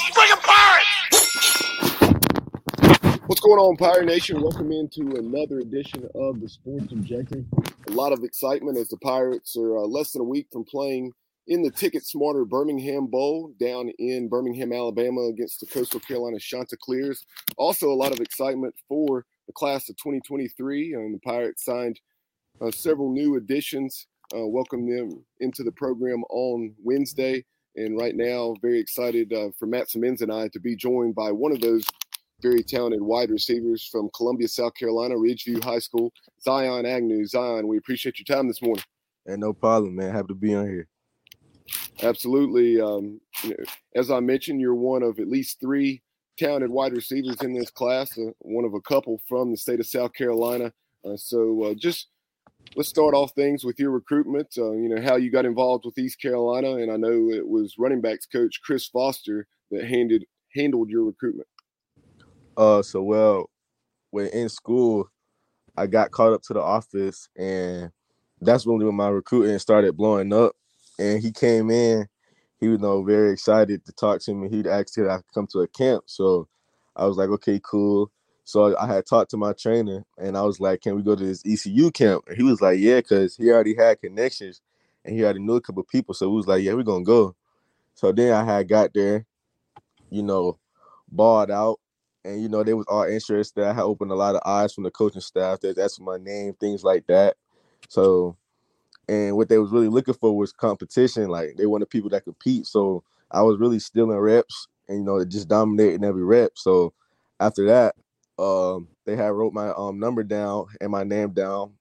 Friggin' pirates? What's going on, Pirate Nation? Welcome into another edition of the Sports Objective. A lot of excitement as the Pirates are uh, less than a week from playing in the TicketSmarter Birmingham Bowl down in Birmingham, Alabama, against the Coastal Carolina Chanticleers. Also, a lot of excitement for the class of 2023, and the Pirates signed uh, several new additions. Uh, welcome them into the program on Wednesday. And right now, very excited uh, for Matt Simmons and I to be joined by one of those very talented wide receivers from Columbia, South Carolina, Ridge View High School, Zion Agnew. Zion, we appreciate your time this morning. And no problem, man. Happy to be on here. Absolutely. Um, you know, as I mentioned, you're one of at least three talented wide receivers in this class, uh, one of a couple from the state of South Carolina. Uh, so uh, just let's start off things with your recruitment. Uh, you know, how you got involved with East Carolina, and I know it was running backs coach Chris Foster that handed handled your recruitment. Uh, so well, when in school, I got called up to the office, and that's really when my recruiting started blowing up. And he came in, he was you know very excited to talk to me. He'd asked if I could come to a camp, so I was like, okay, cool. So I had talked to my trainer, and I was like, can we go to this ECU camp? And he was like, yeah, because he already had connections, and he already knew a couple people. So we was like, yeah, we're gonna go. So then I had got there, you know, balled out and you know they was all interested. I had opened a lot of eyes from the coaching staff. That that's my name, things like that. So, and what they was really looking for was competition. Like they wanted people that compete. So I was really stealing reps, and you know just dominating every rep. So after that, um, they had wrote my um number down and my name down,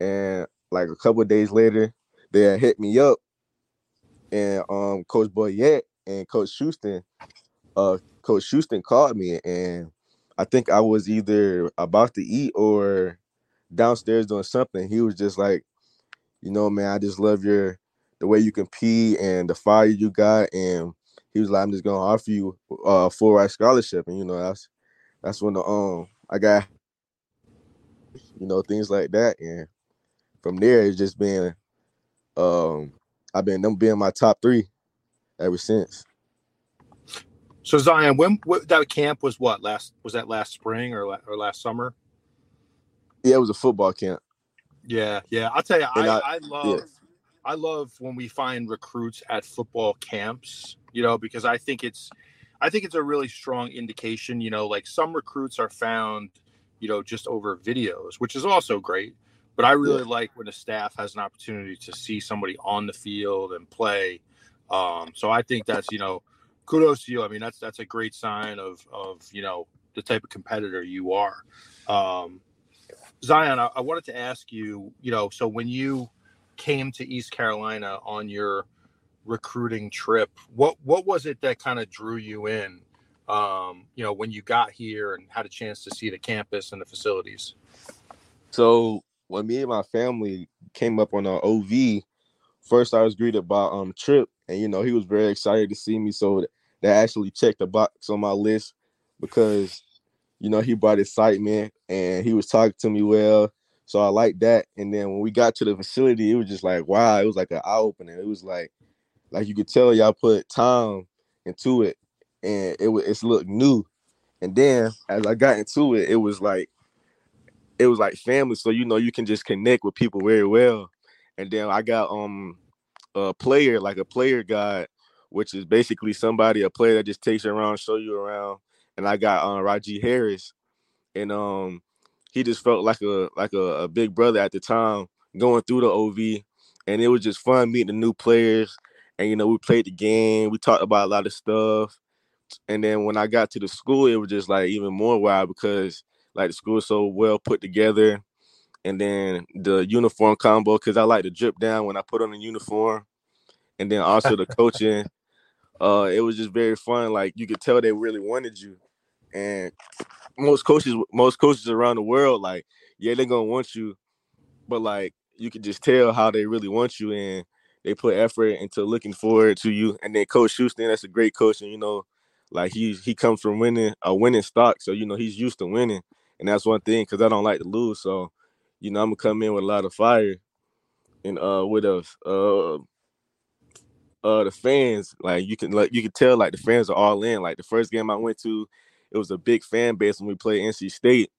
and like a couple days later, they had hit me up, and um Coach Boyette and Coach Houston, uh Coach Houston called me, and I think I was either about to eat or downstairs doing something. He was just like, you know, man, I just love your the way you compete and the fire you got. And he was like, I'm just gonna offer you a full ride scholarship. And you know, that's that's when the um I got you know things like that. And from there, it's just been um I've been them being my top three ever since. So Zion, when what, that camp was what last was that last spring or la- or last summer? Yeah, it was a football camp. Yeah, yeah. I'll tell you, I, I, I- love yeah. I love when we find recruits at football camps, you know, because I think it's I think it's a really strong indication, you know, like some recruits are found, you know, just over videos, which is also great. But I really like when the staff has an opportunity to see somebody on the field and play. Um, so I think that's, you know, kudos to you. I mean, that's that's a great sign of of, you know, the type of competitor you are. Um, Zion, I, I wanted to ask you, you know, so when you came to East Carolina on your recruiting trip, what what was it that kind of drew you in? Um, you know, when you got here and had a chance to see the campus and the facilities. So when me and my family came up on our OV, first I was greeted by um Trip, and you know he was very excited to see me. So that actually checked the box on my list because you know he brought excitement and he was talking to me well. So I liked that. And then when we got to the facility, it was just like wow, it was like an eye opener. It was like like you could tell y'all put time into it, and it was it's looked new. And then as I got into it, it was like it was like family. So you know you can just connect with people very well. And then I got um a player like a player guide, which is basically somebody a player that just takes you around, show you around. And I got um Rahjai Harris, and um he just felt like a like a, a big brother at the time going through the OV, and it was just fun meeting the new players. And you know we played the game, we talked about a lot of stuff. And then when I got to the school, it was just like even more wild because like the school is so well put together and then the uniform combo because I like to drip down when I put on the uniform. and then also the coaching. Uh, it was just very fun. Like you could tell they really wanted you, and most coaches, most coaches around the world, like yeah, they're gonna want you, but like you could just tell how they really want you, and they put effort into looking forward to you. And then Coach Houston, that's a great coach, and you know, like he he comes from winning a winning stock, so you know he's used to winning, and that's one thing because I don't like to lose. So, you know, I'm gonna come in with a lot of fire, and uh, with us, uh, uh, the fans, like you can like you can tell like the fans are all in. Like the first game I went to, it was a big fan base when we played NC State,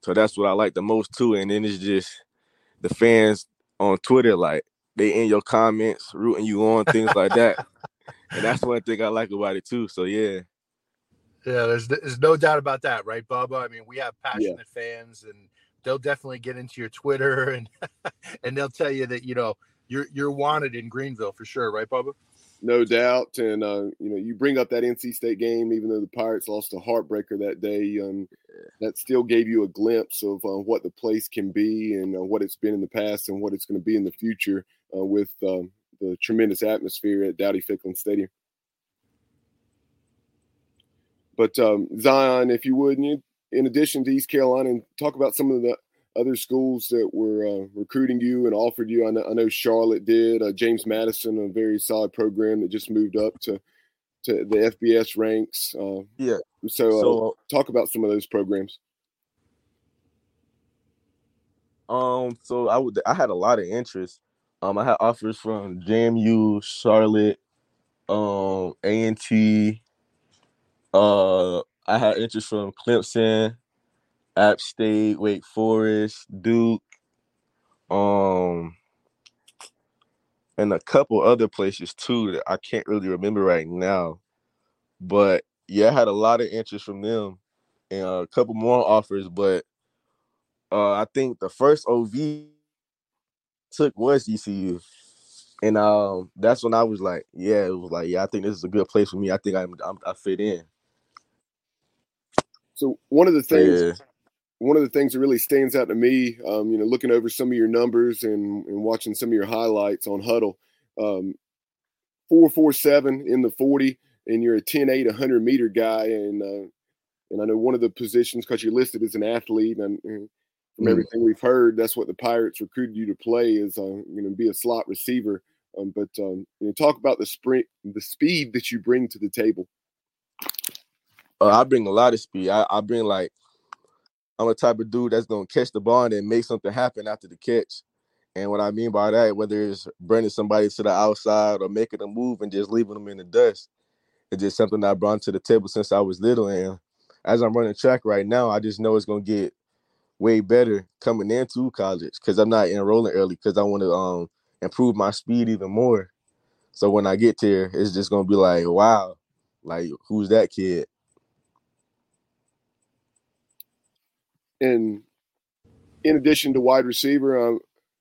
so that's what I like the most too. And then it's just the fans on Twitter, like they in your comments, rooting you on, things like that. and that's one thing I like about it too. So yeah. Yeah, there's there's no doubt about that, right, Bubba? I mean, we have passionate yeah. fans, and they'll definitely get into your Twitter and and they'll tell you that you know you're you're wanted in Greenville for sure, right, Bubba? No doubt, and uh, you know you bring up that NC State game, even though the Pirates lost a heartbreaker that day. Um, that still gave you a glimpse of uh, what the place can be and uh, what it's been in the past and what it's going to be in the future uh, with um, the tremendous atmosphere at Dowdy Ficklen Stadium. But um, Zion, if you would, you, in addition to East Carolina, and talk about some of the other schools that were uh, recruiting you and offered you. I know, I know Charlotte did. Uh, James Madison, a very solid program that just moved up to to the FBS ranks. Uh, yeah. So, uh, so talk about some of those programs. Um. So I would. I had a lot of interest. Um. I had offers from JMU, Charlotte, um, A and T. Uh, I had interest from Clemson, App State, Wake Forest, Duke, um, and a couple other places too that I can't really remember right now. But yeah, I had a lot of interest from them and a couple more offers. But uh, I think the first OV took was ECU. And um, that's when I was like, yeah, it was like, yeah, I think this is a good place for me. I think I'm, I'm i fit in. So one of the things yeah one of the things that really stands out to me, um, you know, looking over some of your numbers and, and watching some of your highlights on Huddle, um, 447 in the 40, and you're a 10 8, 100 meter guy. And, uh, and I know one of the positions, because you're listed as an athlete, and, and from mm. everything we've heard, that's what the Pirates recruited you to play is, uh, you know, be a slot receiver. Um, but um, you know, talk about the sprint, the speed that you bring to the table. Uh, I bring a lot of speed. I, I bring like I'm a type of dude that's gonna catch the ball and then make something happen after the catch. And what I mean by that, whether it's bringing somebody to the outside or making a move and just leaving them in the dust, it's just something I brought to the table since I was little. And as I'm running track right now, I just know it's gonna get way better coming into college because I'm not enrolling early because I want to um improve my speed even more. So when I get there, it's just gonna be like, wow, like who's that kid? And in addition to wide receiver, I'm,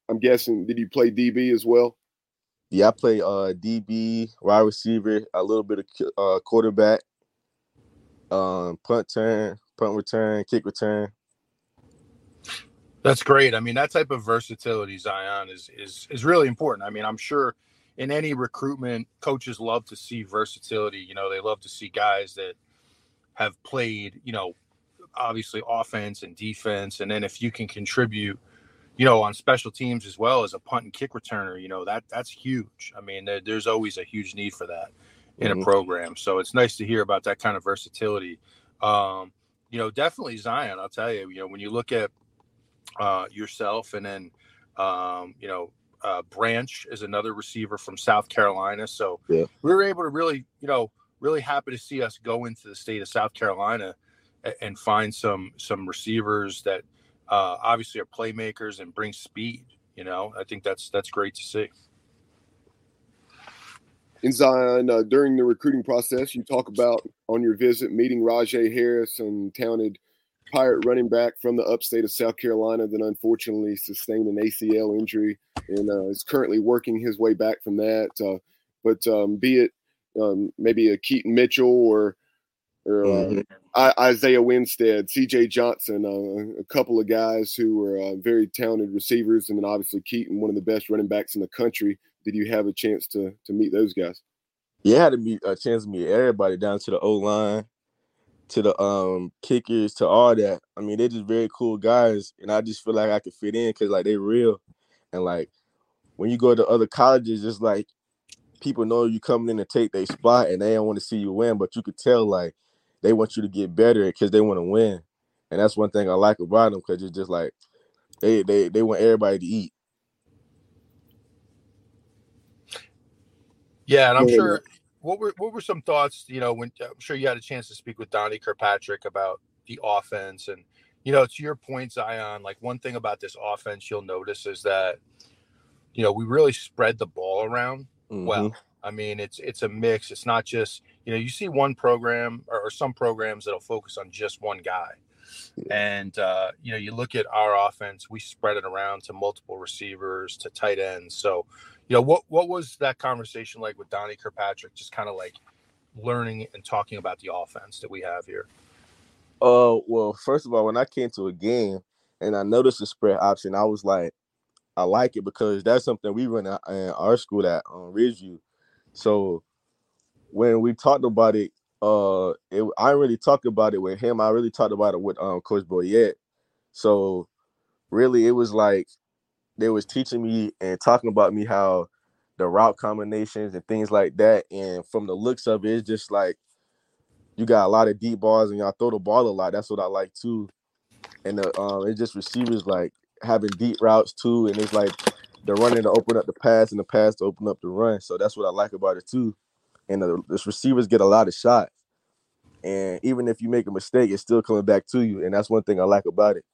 I'm guessing did you play DB as well? Yeah, I play uh, DB, wide receiver, a little bit of uh, quarterback, um, punt turn, punt return, kick return. That's great. I mean, that type of versatility, Zion, is is is really important. I mean, I'm sure in any recruitment, coaches love to see versatility. You know, they love to see guys that have played, you know, obviously offense and defense, and then if you can contribute, you know, on special teams as well as a punt and kick returner, you know that that's huge. I mean, there, there's always a huge need for that in mm-hmm. a program. So it's nice to hear about that kind of versatility. Um, you know, definitely Zion. I'll tell you. You know, when you look at uh, yourself, and then um, you know, uh, Branch is another receiver from South Carolina. So yeah. we were able to really, you know, really happy to see us go into the state of South Carolina and find some some receivers that uh, obviously are playmakers and bring speed. You know, I think that's that's great to see. In Zion, uh, during the recruiting process, you talk about on your visit meeting Rahjai Harris and talented Pirate running back from the upstate of South Carolina that unfortunately sustained an ACL injury and uh, is currently working his way back from that. Uh, but um, be it um, maybe a Keaton Mitchell or or uh, mm-hmm I, Isaiah Winstead, C.J. Johnson, uh, a couple of guys who were uh, very talented receivers, and then obviously Keaton, one of the best running backs in the country. Did you have a chance to to meet those guys? Yeah, I had to meet a chance to meet everybody down to the O line, to the um kickers, to all that. I mean, they're just very cool guys, and I just feel like I could fit in because like they're real, and like when you go to other colleges, it's like people know you coming in to take their spot, and they don't want to see you win, but you could tell like they want you to get better because they want to win, and that's one thing I like about them because it's just like they they they want everybody to eat. Yeah, and I'm Yeah. sure. What were what were some thoughts? You know, when I'm sure you had a chance to speak with Donnie Kirkpatrick about the offense, and you know, to your point, Zion. Like one thing about this offense, you'll notice is that you know we really spread the ball around well. Mhm. I mean, it's it's a mix. It's not just you know you see one program or, or some programs that'll focus on just one guy, and uh, you know you look at our offense, we spread it around to multiple receivers, to tight ends. So, you know what what was that conversation like with Donnie Kirkpatrick? Just kind of like learning and talking about the offense that we have here. Uh, well, first of all, when I came to a game and I noticed the spread option, I was like, I like it because that's something we run in our school at um, Ridge View. So when we talked about it, uh, it, I really talked about it with him. I really talked about it with um Coach Boyette. So really, it was like they was teaching me and talking about me how the route combinations and things like that. And from the looks of it, it's just like you got a lot of deep balls and y'all throw the ball a lot. That's what I like too. And the um, it's just receivers like having deep routes too, and it's like the running to open up the pass and the pass to open up the run. So that's what I like about it too. And the, the receivers get a lot of shots, and even if you make a mistake, it's still coming back to you, and that's one thing I like about it.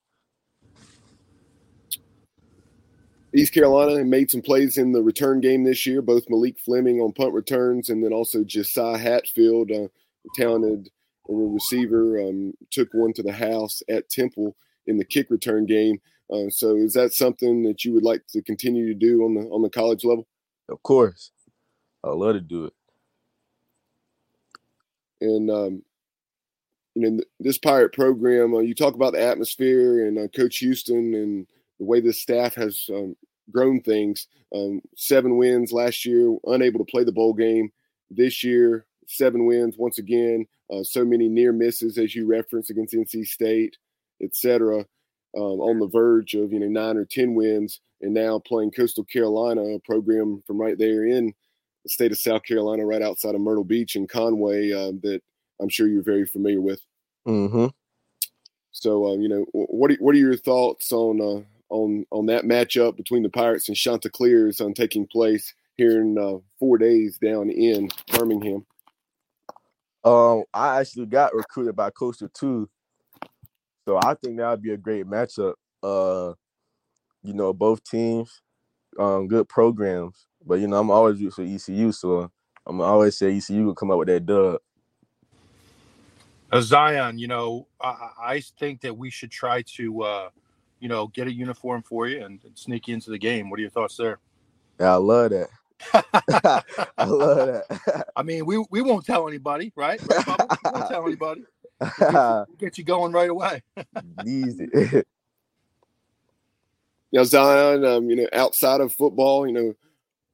East Carolina made some plays in the return game this year, both Malik Fleming on punt returns and then also Josiah Hatfield, uh, talented receiver, um, took one to the house at Temple in the kick return game. Uh, so is that something that you would like to continue to do on the on the college level? Of course, I love to do it. And um, you know this pirate program, uh, you talk about the atmosphere and uh, Coach Houston and the way this staff has um, grown things. Um, seven wins last year, unable to play the bowl game. This year, seven wins once again. Uh, so many near misses, as you referenced against NC State, etc. Um, on the verge of you know nine or ten wins, and now playing Coastal Carolina, a program from right there in the state of South Carolina, right outside of Myrtle Beach and Conway, uh, that I'm sure you're very familiar with. Mm-hmm. So, uh, you know, what are, what are your thoughts on uh, on on that matchup between the Pirates and Chanticleers on taking place here in uh, four days down in Birmingham? Um, I actually got recruited by Coastal too, so I think that would be a great matchup. Uh, you know, both teams, um, good programs, but you know, I'm always used for ECU, so I'm always say ECU will come out with that dub. Uh, Zion, you know, I, I think that we should try to, uh, you know, get a uniform for you and, and sneak you into the game. What are your thoughts there? Yeah, I love that. I love that. I mean, we we won't tell anybody, right? right Bubba? we won't tell anybody. We'll get, you, get you going right away. Easy. Now, Zion, um, you know, outside of football, you know,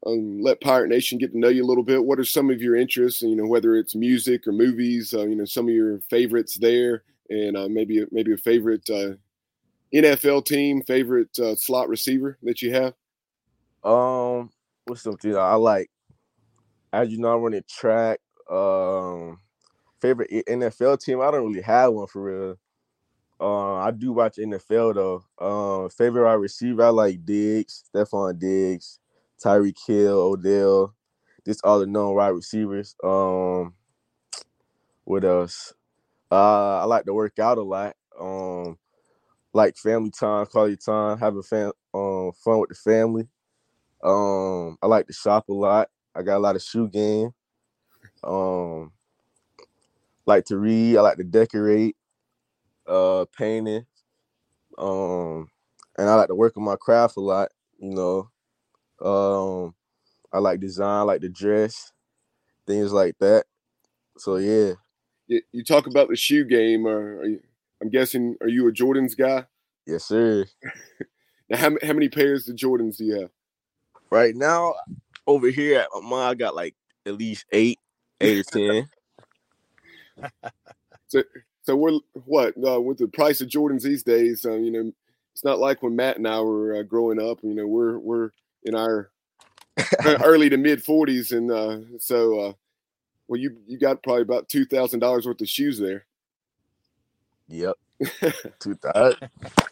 um, let Pirate Nation get to know you a little bit. What are some of your interests? You know, whether it's music or movies, uh, you know, some of your favorites there, and uh, maybe maybe a favorite uh, NFL team, favorite uh, slot receiver that you have. Um, what's something I like? As you know, I run a track. Um, favorite NFL team? I don't really have one for real. Uh, I do watch NFL though. Um, favorite wide receiver? I like Diggs, Stefon Diggs, Tyreek Hill, Odell. Just all the known wide receivers. Um, what else? Uh, I like to work out a lot. Um, like family time, quality time, having fam- um fun with the family. Um, I like to shop a lot. I got a lot of shoe game. Um, like to read. I like to decorate. Uh, painting. Um, and I like to work on my craft a lot. You know. Um, I like design. I like to dress. Things like that. So yeah. you, you talk about the shoe game. Or you, I'm guessing, are you a Jordans guy? Yes, sir. Now, how, how many pairs of Jordans do you have? Right now, over here at mine, I got like at least eight, eight or ten. So so we're what uh, with the price of Jordans these days. Uh, you know, it's not like when Matt and I were uh, growing up. You know, we're we're in our early to mid forties, and uh, so uh, well, you you got probably about two thousand dollars worth of shoes there. Yep, two thousand,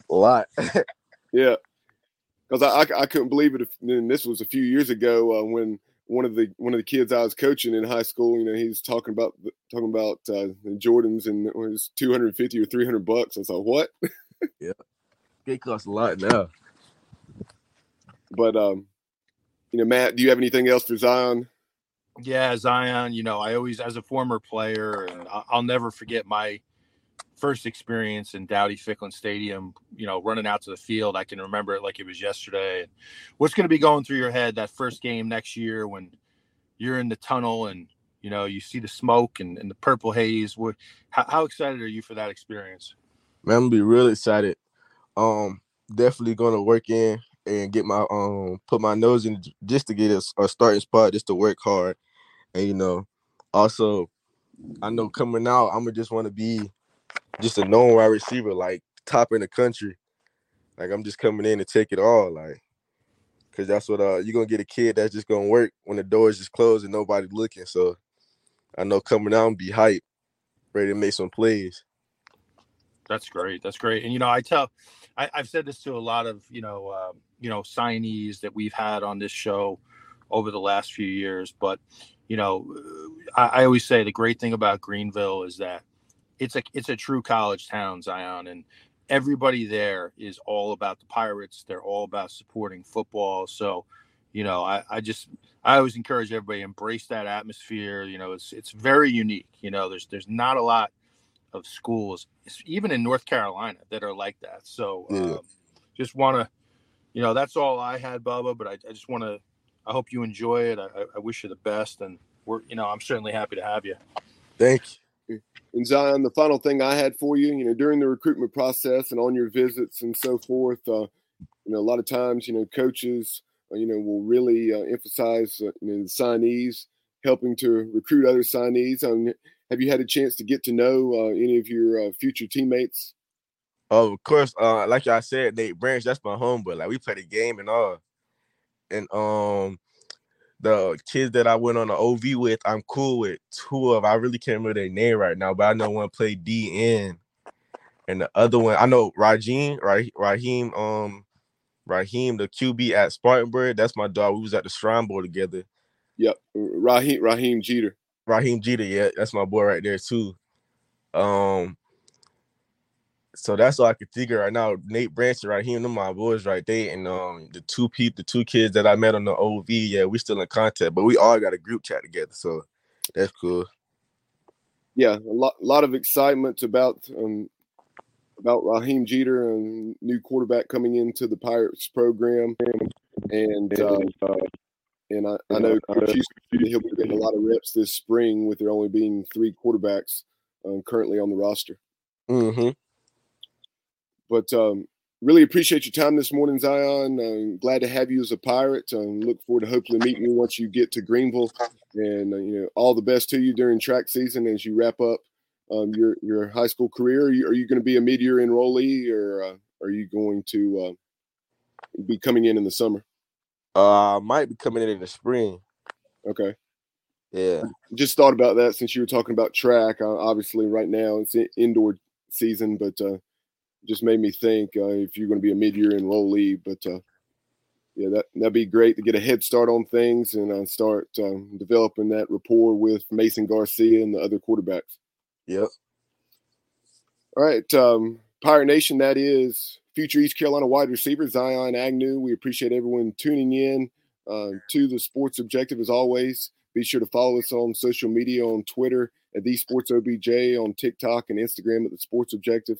a lot. Yeah, because I, I I couldn't believe it. If, and this was a few years ago uh, when one of the one of the kids I was coaching in high school. You know, he was talking about talking about uh, the Jordans and it was two hundred fifty or three hundred bucks. I was like, what? Yeah, they cost a lot now. But um, you know, Matt, do you have anything else for Zion? Yeah, Zion. You know, I always, as a former player, and I'll never forget my first experience in Dowdy Ficklen Stadium. You know, running out to the field, I can remember it like it was yesterday. What's going to be going through your head that first game next year when you're in the tunnel and you know you see the smoke and, and the purple haze? What? How, how excited are you for that experience? Man, I'm gonna be real excited. Um, definitely gonna work in and get my um put my nose in just to get a, a starting spot, just to work hard, and you know, also, I know coming out, I'm gonna just want to be just a known wide receiver, like top in the country. Like I'm just coming in to take it all, like, cause that's what uh you're gonna get a kid that's just gonna work when the doors just closed and nobody looking. So, I know coming out and be hype, ready to make some plays. That's great. That's great. And you know, I tell, I, I've said this to a lot of you know, um, you know, signees that we've had on this show over the last few years. But you know, I, I always say the great thing about Greenville is that it's a it's a true college town, Zion, and everybody there is all about the Pirates. They're all about supporting football. So, you know, I, I just I always encourage everybody embrace that atmosphere. You know, it's it's very unique. You know, there's there's not a lot of schools, even in North Carolina, that are like that. So, Yeah. um, just want to, you know, that's all I had, Bubba. But I, I just want to. I hope you enjoy it. I, I- I wish you the best, and we're, you know, I'm certainly happy to have you. Thank you. And Zion, the final thing I had for you, you know, during the recruitment process and on your visits and so forth, uh, you know, a lot of times, you know, coaches, uh, you know, will really uh, emphasize, uh, you know, the signees, helping to recruit other signees. Um, have you had a chance to get to know uh, any of your uh, future teammates? Oh, of course. Uh, like I said, Nate Branch, that's my homeboy. Like we played a game and all. And um, the kids that I went on the OV with, I'm cool with two of. I really can't remember their name right now, but I know one played DN, and the other one I know Raheem, right? Raheem, um, Raheem, the QB at Spartanburg. That's my dog. We was at the Shrine Bowl together. Yep, Raheem Raheem Jeter. Raheem Jeter, yeah, that's my boy right there too. Um, so that's all I can think of right now. Nate Branch and Raheem, them my boys right there, and um, the two people, the two kids that I met on the OV, yeah, we still in contact, but we all got a group chat together, so that's cool. Yeah, a lot, lot of excitement about um, about Raheem Jeter and new quarterback coming into the Pirates program, and uh, and I, I know Coach Houston, he'll be getting a lot of reps this spring with there only being three quarterbacks um, currently on the roster. Mm-hmm. But um, really appreciate your time this morning, Zion. Uh, glad to have you as a Pirate. Um, look forward to hopefully meeting you once you get to Greenville, and uh, you know all the best to you during track season as you wrap up um, your your high school career. Are you, are you going to be a mid-year enrollee, or uh, are you going to uh, be coming in in the summer? Uh, I might be coming in in the spring. Okay. Yeah, Just thought about that since you were talking about track. Uh, obviously, right now it's indoor season, but uh, just made me think uh, if you're going to be a mid-year enrollee. But uh, yeah, that that'd be great to get a head start on things and uh, start um, developing that rapport with Mason Garcia and the other quarterbacks. yep. All right, um, Pirate Nation, that is future East Carolina wide receiver Zion Agnew. We appreciate everyone tuning in uh, to the Sports Objective as always. Be sure to follow us on social media on Twitter at the Sports OBJ, on TikTok and Instagram at the Sports Objective.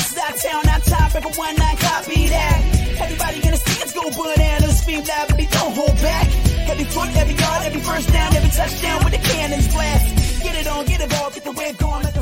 Our town, our top, everyone not copy that. Everybody in the stands go bananas, scream loud, but they don't hold back. Every foot, every yard, every first down, every touchdown with the cannons blast. Get it on, get involved, get the wave going, let the